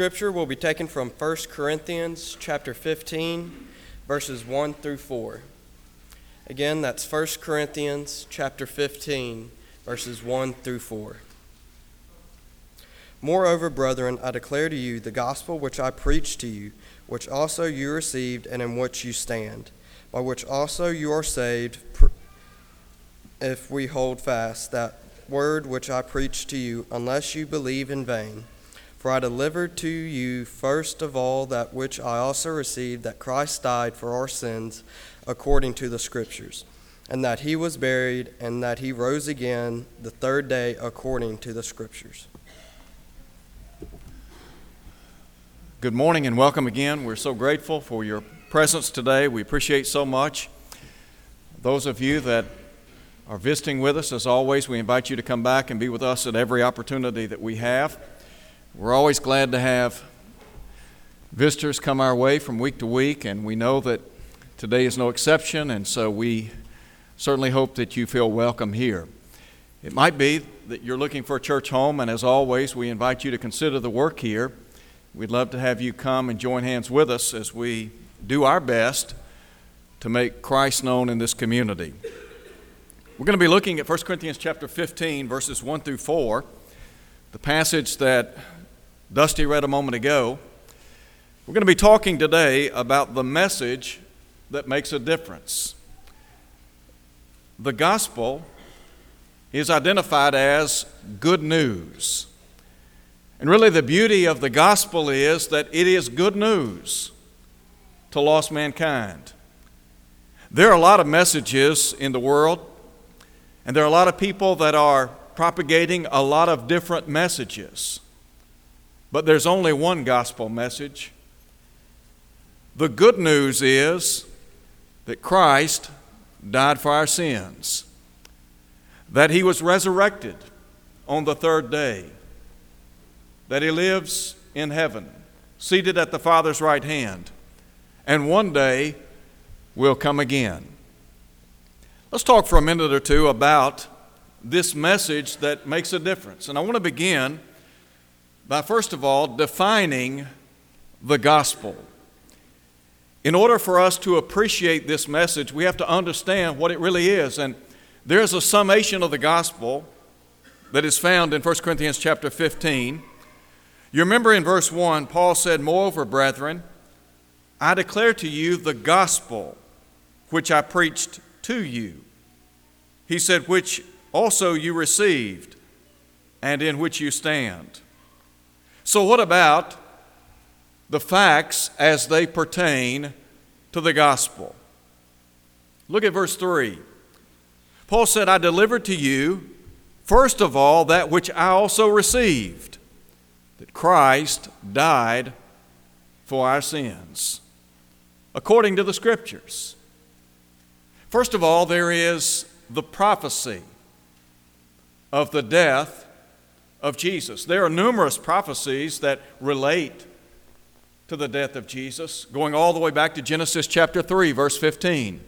Scripture will be taken from 1 Corinthians chapter 15 verses 1 through 4. Again, that's 1 Corinthians chapter 15 verses 1 through 4. Moreover, brethren, I declare to you the gospel which I preached to you, which also you received and in which you stand, by which also you are saved if we hold fast that word which I preached to you, unless you believe in vain. For I delivered to you first of all that which I also received that Christ died for our sins according to the Scriptures, and that he was buried, and that he rose again the third day according to the Scriptures. Good morning and welcome again. We're so grateful for your presence today. We appreciate so much. Those of you that are visiting with us, as always, we invite you to come back and be with us at every opportunity that we have. We're always glad to have visitors come our way from week to week, and we know that today is no exception, and so we certainly hope that you feel welcome here. It might be that you're looking for a church home, and as always, we invite you to consider the work here. We'd love to have you come and join hands with us as we do our best to make Christ known in this community. We're going to be looking at 1 Corinthians chapter 15 verses 1 through 4, the passage that Dusty read a moment ago. We're going to be talking today about the message that makes a difference. The gospel is identified as good news. And really, the beauty of the gospel is that it is good news to lost mankind. There are a lot of messages in the world, and there are a lot of people that are propagating a lot of different messages. But there's only one gospel message. The good news is that Christ died for our sins, that he was resurrected on the third day, that he lives in heaven, seated at the Father's right hand, and one day will come again. Let's talk for a minute or two about this message that makes a difference. And I want to begin by first of all defining the gospel. In order for us to appreciate this message, we have to understand what it really is. And there's a summation of the gospel that is found in 1 Corinthians chapter 15. You remember in verse 1, Paul said, Moreover, brethren, I declare to you the gospel which I preached to you. He said, Which also you received, and in which you stand so, what about the facts as they pertain to the gospel? Look at verse 3. Paul said, I delivered to you, first of all, that which I also received that Christ died for our sins, according to the Scriptures. First of all, there is the prophecy of the death of Jesus. There are numerous prophecies that relate to the death of Jesus, going all the way back to Genesis chapter 3, verse 15.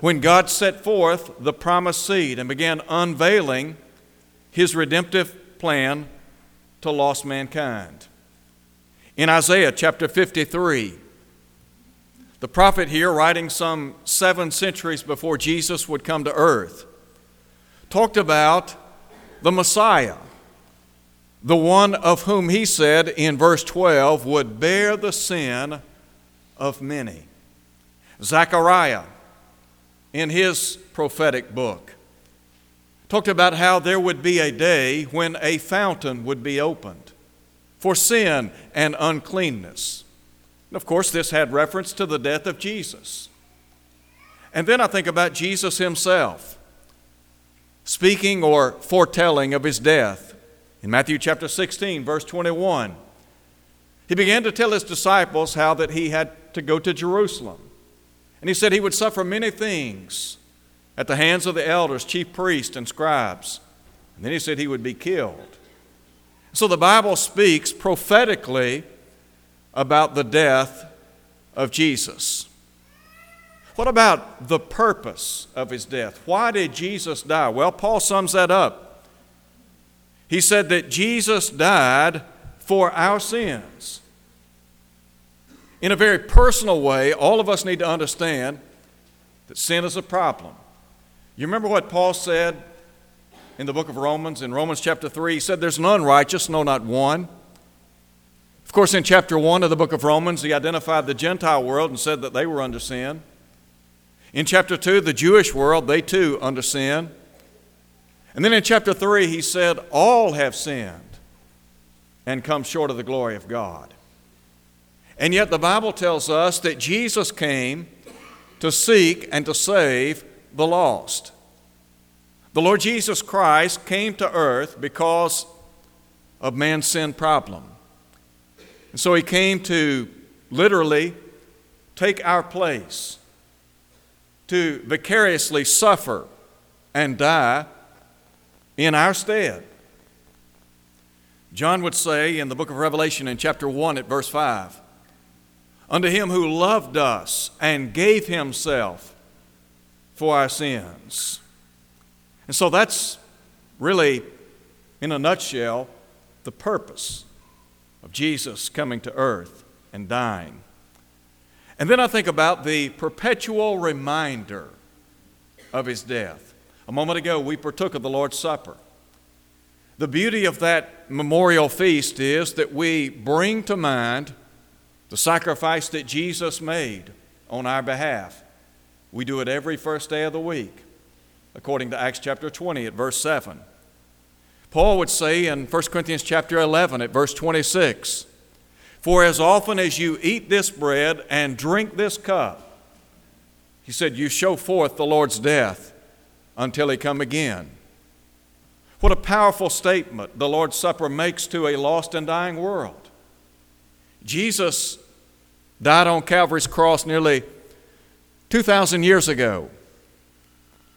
When God set forth the promised seed and began unveiling his redemptive plan to lost mankind. In Isaiah chapter 53, the prophet here, writing some seven centuries before Jesus would come to earth, talked about the Messiah, the one of whom he said in verse 12 would bear the sin of many. Zechariah, in his prophetic book, talked about how there would be a day when a fountain would be opened for sin and uncleanness. And of course, this had reference to the death of Jesus. And then I think about Jesus himself speaking or foretelling of his death. In Matthew chapter 16, verse 21, he began to tell his disciples how that he had to go to Jerusalem. And he said he would suffer many things at the hands of the elders, chief priests, and scribes. And then he said he would be killed. So the Bible speaks prophetically about the death of Jesus. What about the purpose of his death? Why did Jesus die? Well, Paul sums that up. He said that Jesus died for our sins. In a very personal way, all of us need to understand that sin is a problem. You remember what Paul said in the book of Romans, in Romans chapter 3? He said, There's none righteous, no, not one. Of course, in chapter 1 of the book of Romans, he identified the Gentile world and said that they were under sin. In chapter 2, the Jewish world, they too under sin. And then in chapter 3, he said, All have sinned and come short of the glory of God. And yet the Bible tells us that Jesus came to seek and to save the lost. The Lord Jesus Christ came to earth because of man's sin problem. And so he came to literally take our place, to vicariously suffer and die in our stead. John would say in the book of Revelation in chapter 1 at verse 5 Unto him who loved us and gave himself for our sins. And so that's really, in a nutshell, the purpose of Jesus coming to earth and dying. And then I think about the perpetual reminder of his death. A moment ago, we partook of the Lord's Supper. The beauty of that memorial feast is that we bring to mind the sacrifice that Jesus made on our behalf. We do it every first day of the week, according to Acts chapter 20 at verse 7. Paul would say in 1 Corinthians chapter 11 at verse 26 For as often as you eat this bread and drink this cup, he said, you show forth the Lord's death until he come again. What a powerful statement the Lord's Supper makes to a lost and dying world. Jesus died on Calvary's cross nearly 2,000 years ago.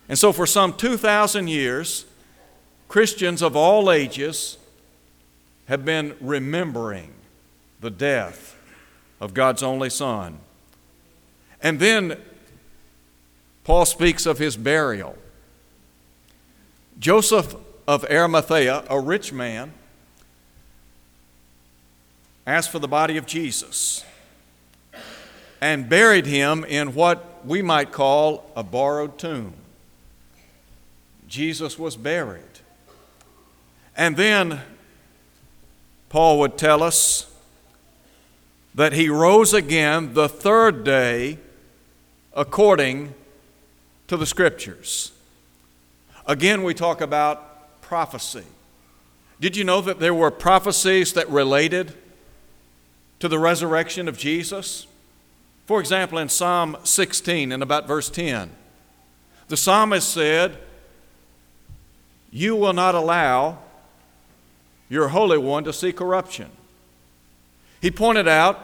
And so, for some 2,000 years, Christians of all ages have been remembering the death of God's only Son. And then Paul speaks of his burial. Joseph of Arimathea, a rich man, asked for the body of Jesus and buried him in what we might call a borrowed tomb. Jesus was buried. And then Paul would tell us that he rose again the third day according to the Scriptures. Again, we talk about prophecy. Did you know that there were prophecies that related to the resurrection of Jesus? For example, in Psalm 16 and about verse 10, the psalmist said, You will not allow your Holy One to see corruption. He pointed out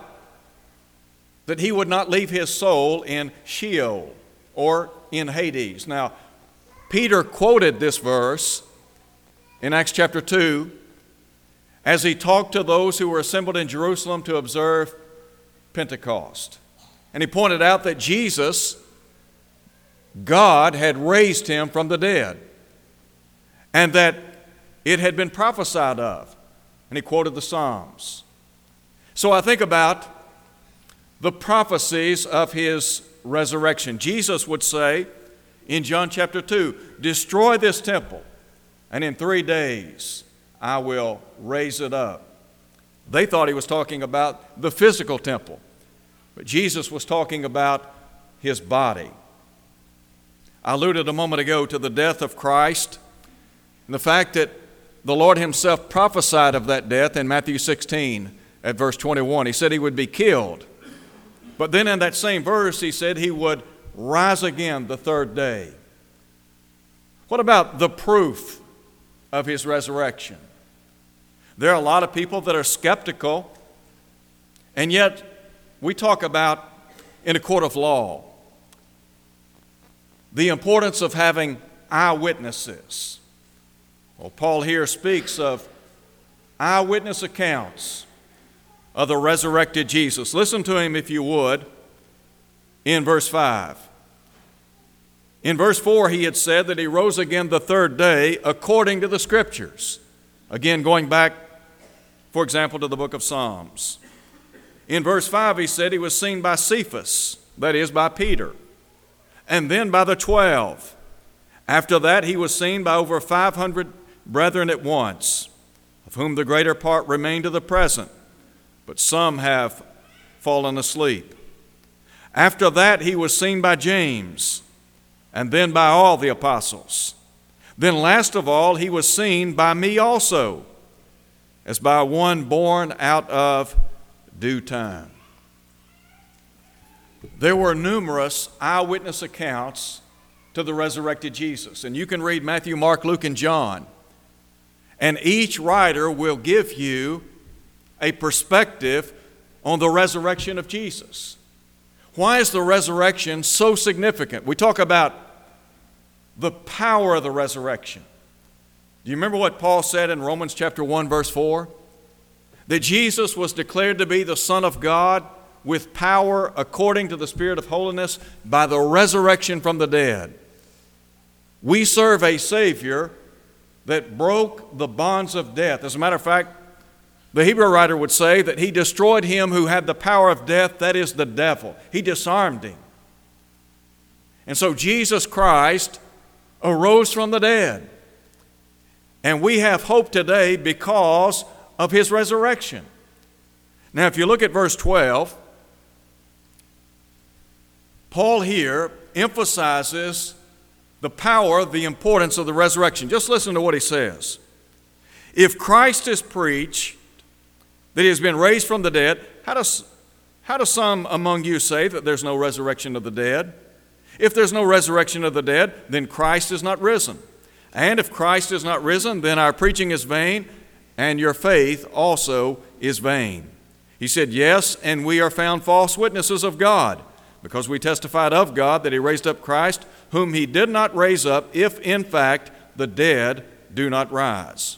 that he would not leave his soul in Sheol or in Hades. Now, Peter quoted this verse in Acts chapter 2 as he talked to those who were assembled in Jerusalem to observe Pentecost. And he pointed out that Jesus, God had raised him from the dead, and that it had been prophesied of. And he quoted the Psalms. So I think about the prophecies of his resurrection. Jesus would say in John chapter 2 Destroy this temple, and in three days I will raise it up. They thought he was talking about the physical temple. But Jesus was talking about his body. I alluded a moment ago to the death of Christ and the fact that the Lord Himself prophesied of that death in Matthew 16 at verse 21. He said He would be killed. But then in that same verse, He said He would rise again the third day. What about the proof of His resurrection? There are a lot of people that are skeptical, and yet we talk about in a court of law the importance of having eyewitnesses. Well, Paul here speaks of eyewitness accounts of the resurrected Jesus. Listen to him, if you would, in verse 5. In verse 4, he had said that he rose again the third day according to the Scriptures. Again, going back For example, to the book of Psalms. In verse 5, he said he was seen by Cephas, that is, by Peter, and then by the twelve. After that, he was seen by over 500 brethren at once, of whom the greater part remain to the present, but some have fallen asleep. After that, he was seen by James, and then by all the apostles. Then, last of all, he was seen by me also, as by one born out of due time. There were numerous eyewitness accounts to the resurrected Jesus. And you can read Matthew, Mark, Luke, and John. And each writer will give you a perspective on the resurrection of Jesus. Why is the resurrection so significant? We talk about the power of the resurrection. Do you remember what Paul said in Romans chapter 1 verse 4? That Jesus was declared to be the son of God with power according to the spirit of holiness by the resurrection from the dead. We serve a savior that broke the bonds of death. As a matter of fact, the Hebrew writer would say that he destroyed him who had the power of death, that is the devil. He disarmed him. And so Jesus Christ arose from the dead. And we have hope today because of his resurrection. Now, if you look at verse 12, Paul here emphasizes the power, the importance of the resurrection. Just listen to what he says. If Christ is preached that he has been raised from the dead, how does, how do some among you say that there's no resurrection of the dead? If there's no resurrection of the dead, then Christ is not risen. And if Christ is not risen, then our preaching is vain, and your faith also is vain. He said, Yes, and we are found false witnesses of God, because we testified of God that He raised up Christ, whom He did not raise up, if in fact the dead do not rise.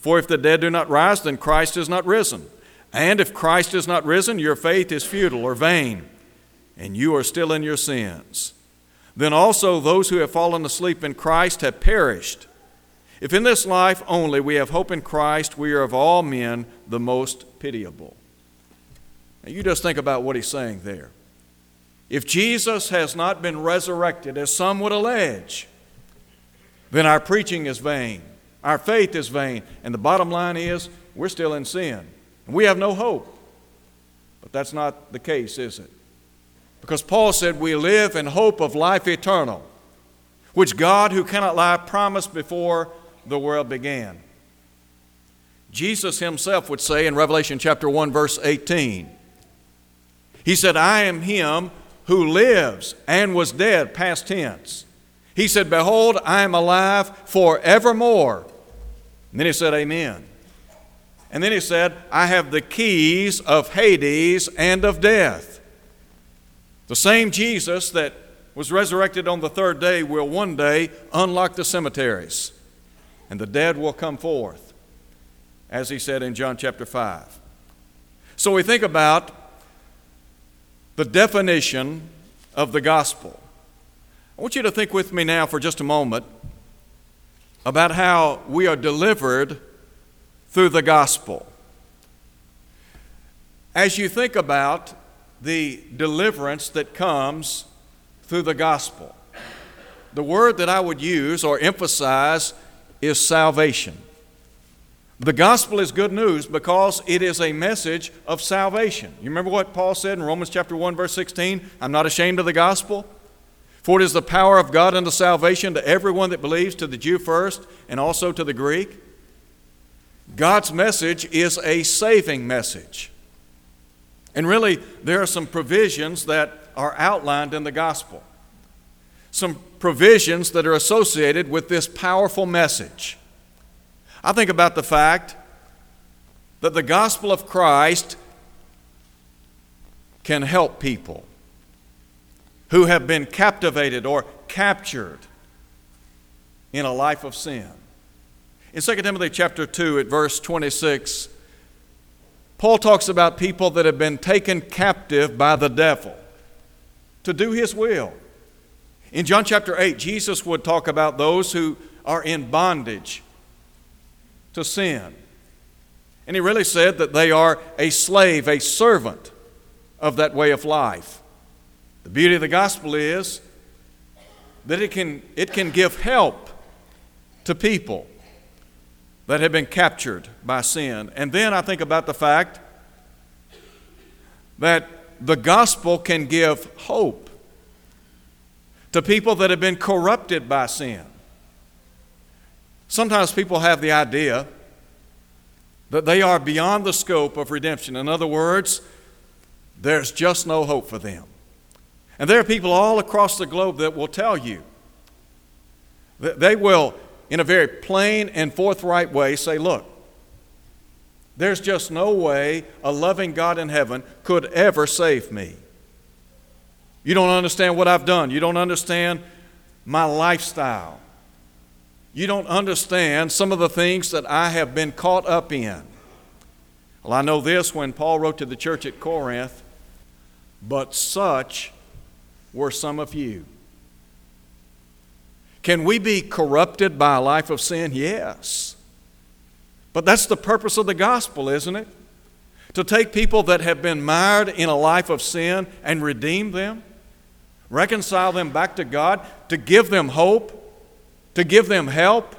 For if the dead do not rise, then Christ is not risen. And if Christ is not risen, your faith is futile or vain, and you are still in your sins. Then also those who have fallen asleep in Christ have perished. If in this life only we have hope in Christ, we are of all men the most pitiable. Now you just think about what he's saying there. If Jesus has not been resurrected, as some would allege, then our preaching is vain. Our faith is vain. And the bottom line is, we're still in sin. And we have no hope. But that's not the case, is it? Because Paul said, We live in hope of life eternal, which God, who cannot lie, promised before the world began. Jesus himself would say in Revelation chapter 1, verse 18, He said, I am him who lives and was dead, past tense. He said, Behold, I am alive forevermore. And then he said, Amen. And then he said, I have the keys of Hades and of death. The same Jesus that was resurrected on the third day will one day unlock the cemeteries, and the dead will come forth, as he said in John chapter 5. So we think about the definition of the gospel. I want you to think with me now for just a moment about how we are delivered through the gospel. As you think about the deliverance that comes through the gospel, the word that I would use or emphasize is salvation. The gospel is good news because it is a message of salvation. You remember what Paul said in Romans chapter 1 verse 16? I'm not ashamed of the gospel, for it is the power of God unto salvation to everyone that believes, to the Jew first and also to the Greek. God's message is a saving message. And really, there are some provisions that are outlined in the gospel. Some provisions that are associated with this powerful message. I think about the fact that the gospel of Christ can help people who have been captivated or captured in a life of sin. In 2 Timothy chapter 2 at verse 26, Paul talks about people that have been taken captive by the devil to do his will. In John chapter 8, Jesus would talk about those who are in bondage to sin. And he really said that they are a slave, a servant of that way of life. The beauty of the gospel is that it can, it can give help to people that have been captured by sin. And then I think about the fact that the gospel can give hope to people that have been corrupted by sin. Sometimes people have the idea that they are beyond the scope of redemption. In other words, there's just no hope for them. And there are people all across the globe that will tell you, that they will, in a very plain and forthright way, say, Look, there's just no way a loving God in heaven could ever save me. You don't understand what I've done. You don't understand my lifestyle. You don't understand some of the things that I have been caught up in. Well, I know this when Paul wrote to the church at Corinth, but such were some of you. Can we be corrupted by a life of sin? Yes. But that's the purpose of the gospel, isn't it? To take people that have been mired in a life of sin and redeem them, reconcile them back to God, to give them hope, to give them help.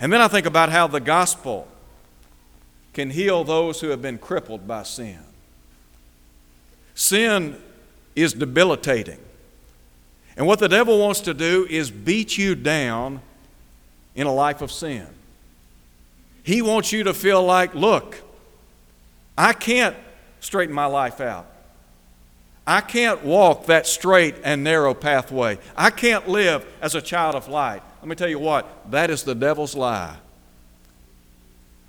And then I think about how the gospel can heal those who have been crippled by sin. Sin is debilitating. And what the devil wants to do is beat you down in a life of sin. He wants you to feel like, look, I can't straighten my life out. I can't walk that straight and narrow pathway. I can't live as a child of light. Let me tell you what, that is the devil's lie.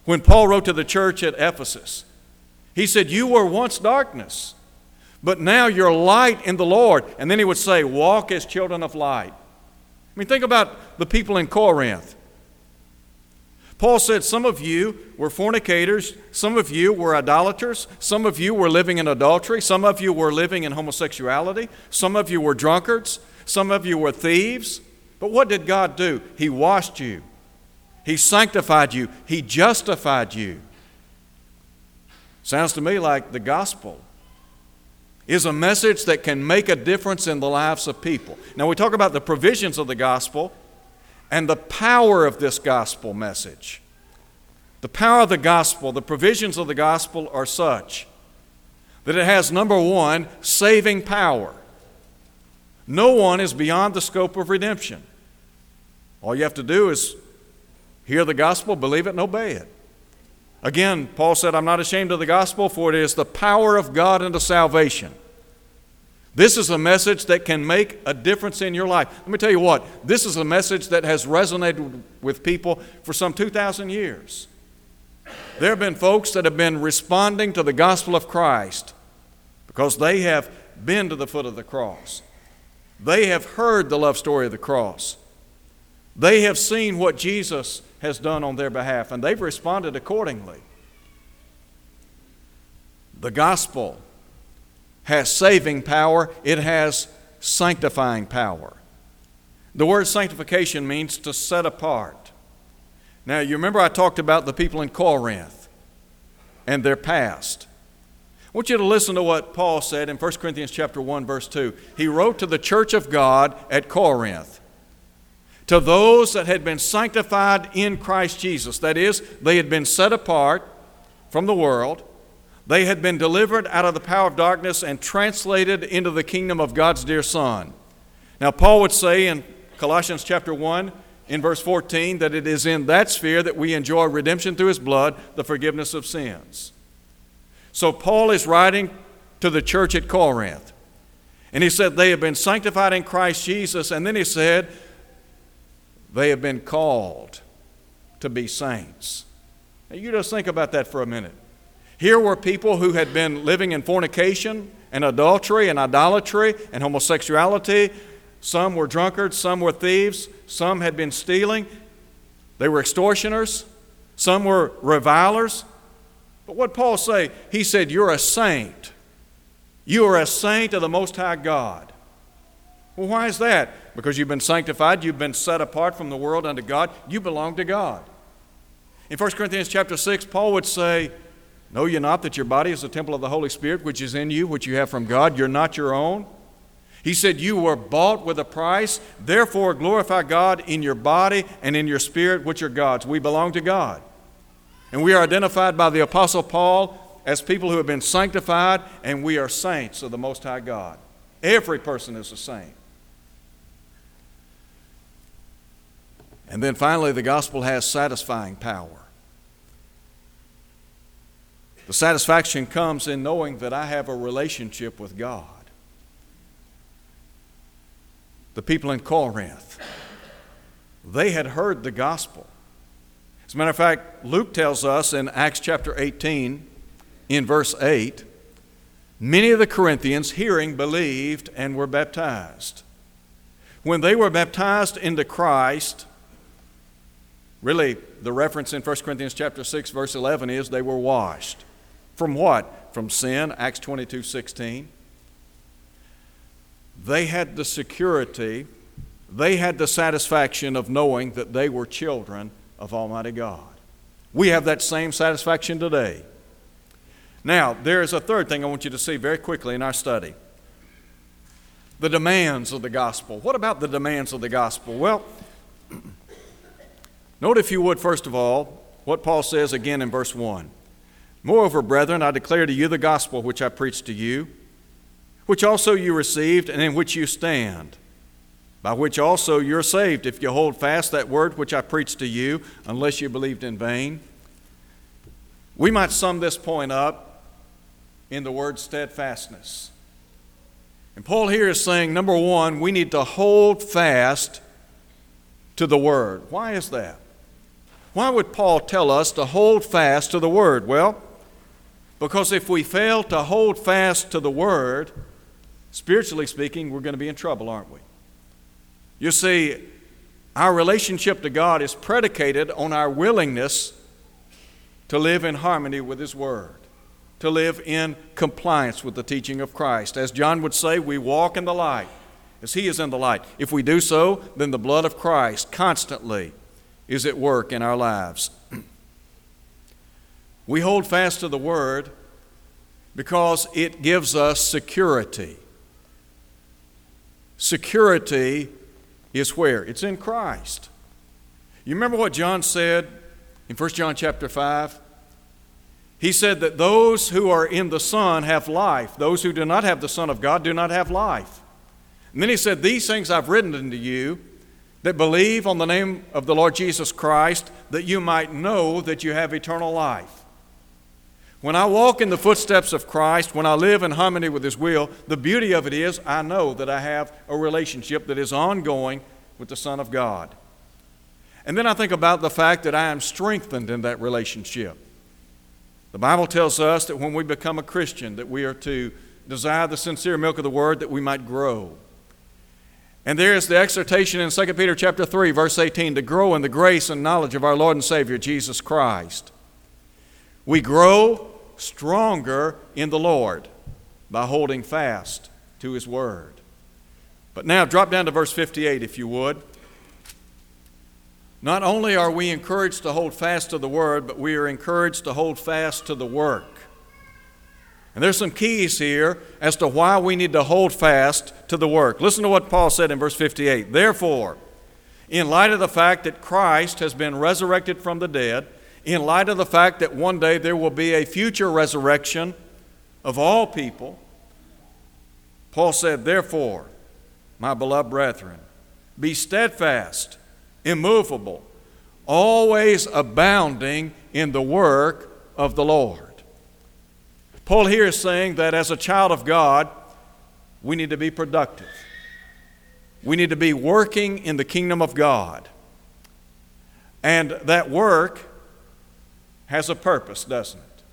When Paul wrote to the church at Ephesus, he said, You were once darkness, but now you're light in the Lord. And then he would say, Walk as children of light. I mean, think about the people in Corinth. Paul said, Some of you were fornicators, some of you were idolaters, some of you were living in adultery, some of you were living in homosexuality, some of you were drunkards, some of you were thieves. But what did God do? He washed you, He sanctified you, He justified you. Sounds to me like the gospel is a message that can make a difference in the lives of people. Now, we talk about the provisions of the gospel and the power of this gospel message. The power of the gospel, the provisions of the gospel are such that it has, number one, saving power. No one is beyond the scope of redemption. All you have to do is hear the gospel, believe it, and obey it. Again, Paul said, I'm not ashamed of the gospel, for it is the power of God unto salvation. This is a message that can make a difference in your life. Let me tell you what, this is a message that has resonated with people for some 2,000 years. There have been folks that have been responding to the gospel of Christ because they have been to the foot of the cross. They have heard the love story of the cross. They have seen what Jesus has done on their behalf, and they've responded accordingly. The gospel has saving power, it has sanctifying power. The word sanctification means to set apart. Now, you remember I talked about the people in Corinth and their past. I want you to listen to what Paul said in 1 Corinthians chapter 1 verse 2. He wrote to the church of God at Corinth. To those that had been sanctified in Christ Jesus, that is, they had been set apart from the world, they had been delivered out of the power of darkness and translated into the kingdom of God's dear Son. Now, Paul would say in Colossians chapter 1, in verse 14, that it is in that sphere that we enjoy redemption through his blood, the forgiveness of sins. So, Paul is writing to the church at Corinth. And he said, They have been sanctified in Christ Jesus. And then he said, They have been called to be saints. Now, you just think about that for a minute. Here were people who had been living in fornication and adultery and idolatry and homosexuality. Some were drunkards, some were thieves, some had been stealing. They were extortioners, some were revilers. But what Paul say? He said, You're a saint. You are a saint of the Most High God. Well, why is that? Because you've been sanctified, you've been set apart from the world unto God, you belong to God. In 1 Corinthians chapter 6, Paul would say, Know ye not that your body is a temple of the Holy Spirit which is in you, which you have from God? You're not your own. He said, You were bought with a price, therefore glorify God in your body and in your spirit, which are God's. We belong to God. And we are identified by the Apostle Paul as people who have been sanctified, and we are saints of the Most High God. Every person is a saint. And then finally, the gospel has satisfying power. The satisfaction comes in knowing that I have a relationship with God. The people in Corinth, they had heard the gospel. As a matter of fact, Luke tells us in Acts chapter 18, in verse 8, many of the Corinthians, hearing, believed and were baptized. When they were baptized into Christ, really the reference in 1 Corinthians chapter 6 verse 11 is they were washed. From what? From sin, Acts 22 16. They had the security, they had the satisfaction of knowing that they were children of Almighty God. We have that same satisfaction today. Now, there is a third thing I want you to see very quickly in our study the demands of the gospel. What about the demands of the gospel? Well, note if you would, first of all, what Paul says again in verse 1. Moreover, brethren, I declare to you the gospel which I preached to you, which also you received, and in which you stand, by which also you're saved, if you hold fast that word which I preached to you, unless you believed in vain. We might sum this point up in the word steadfastness. And Paul here is saying, number one, we need to hold fast to the word. Why is that? Why would Paul tell us to hold fast to the word? Well, because if we fail to hold fast to the Word, spiritually speaking, we're going to be in trouble, aren't we? You see, our relationship to God is predicated on our willingness to live in harmony with His Word, to live in compliance with the teaching of Christ. As John would say, we walk in the light as He is in the light. If we do so, then the blood of Christ constantly is at work in our lives. We hold fast to the Word because it gives us security. Security is where? It's in Christ. You remember what John said in 1 John chapter 5? He said that those who are in the Son have life. Those who do not have the Son of God do not have life. And then he said, These things I've written unto you that believe on the name of the Lord Jesus Christ, that you might know that you have eternal life. When I walk in the footsteps of Christ, when I live in harmony with His will, the beauty of it is I know that I have a relationship that is ongoing with the Son of God. And then I think about the fact that I am strengthened in that relationship. The Bible tells us that when we become a Christian, that we are to desire the sincere milk of the word that we might grow. And there is the exhortation in 2 Peter chapter 3 verse 18 to grow in the grace and knowledge of our Lord and Savior Jesus Christ. We grow stronger in the Lord by holding fast to His Word. But now, drop down to verse 58, if you would. Not only are we encouraged to hold fast to the Word, but we are encouraged to hold fast to the work. And there's some keys here as to why we need to hold fast to the work. Listen to what Paul said in verse 58. Therefore, in light of the fact that Christ has been resurrected from the dead, in light of the fact that one day there will be a future resurrection of all people, Paul said, Therefore, my beloved brethren, be steadfast, immovable, always abounding in the work of the Lord. Paul here is saying that as a child of God, we need to be productive. We need to be working in the kingdom of God. And that work has a purpose, doesn't it?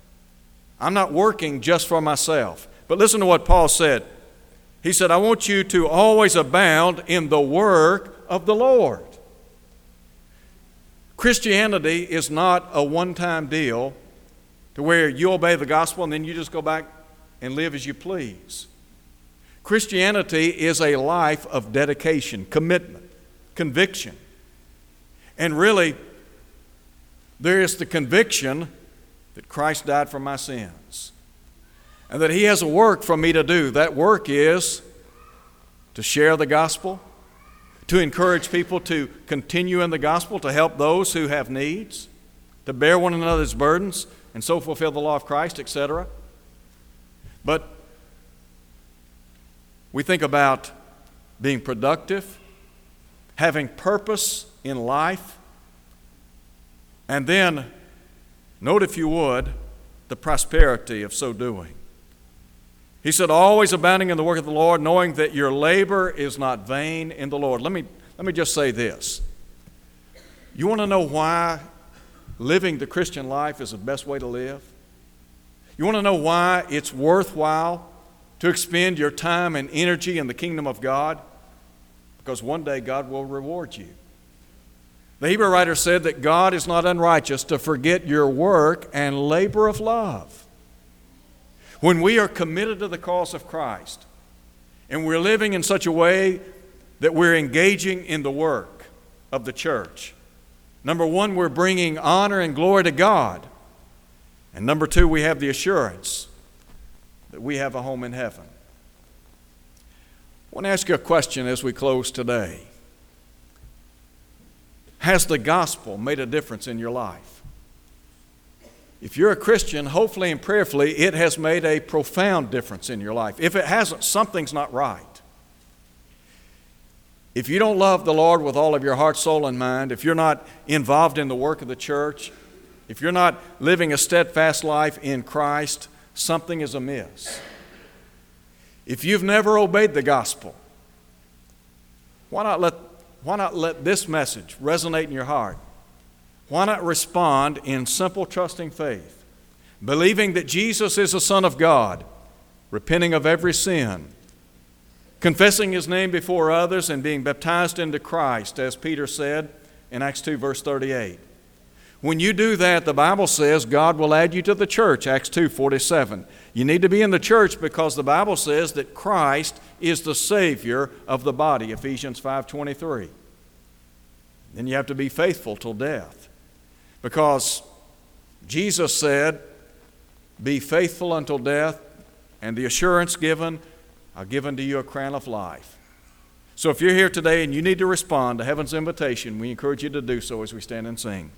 I'm not working just for myself. But listen to what Paul said. He said, I want you to always abound in the work of the Lord. Christianity is not a one time deal to where you obey the gospel and then you just go back and live as you please. Christianity is a life of dedication, commitment, conviction. And really, there is the conviction that Christ died for my sins and that He has a work for me to do. That work is to share the gospel, to encourage people to continue in the gospel, to help those who have needs, to bear one another's burdens, and so fulfill the law of Christ, etc. But we think about being productive, having purpose in life, and then, note if you would, the prosperity of so doing. He said, always abounding in the work of the Lord, knowing that your labor is not vain in the Lord. Let me, let me just say this. You want to know why living the Christian life is the best way to live? You want to know why it's worthwhile to expend your time and energy in the kingdom of God? Because one day God will reward you. The Hebrew writer said that God is not unrighteous to forget your work and labor of love. When we are committed to the cause of Christ and we're living in such a way that we're engaging in the work of the church, number one, we're bringing honor and glory to God. And number two, we have the assurance that we have a home in heaven. I want to ask you a question as we close today. Has the gospel made a difference in your life? If you're a Christian, hopefully and prayerfully, it has made a profound difference in your life. If it hasn't, something's not right. If you don't love the Lord with all of your heart, soul, and mind, if you're not involved in the work of the church, if you're not living a steadfast life in Christ, something is amiss. If you've never obeyed the gospel, why not let, why not let this message resonate in your heart? Why not respond in simple, trusting faith, believing that Jesus is the Son of God, repenting of every sin, confessing His name before others, and being baptized into Christ, as Peter said in Acts 2, verse 38. When you do that, the Bible says God will add you to the church, Acts 2 47. You need to be in the church because the Bible says that Christ is the Savior of the body, Ephesians 5 23. Then you have to be faithful till death. Because Jesus said, Be faithful until death, and the assurance given, I've given to you a crown of life. So if you're here today and you need to respond to heaven's invitation, we encourage you to do so as we stand and sing.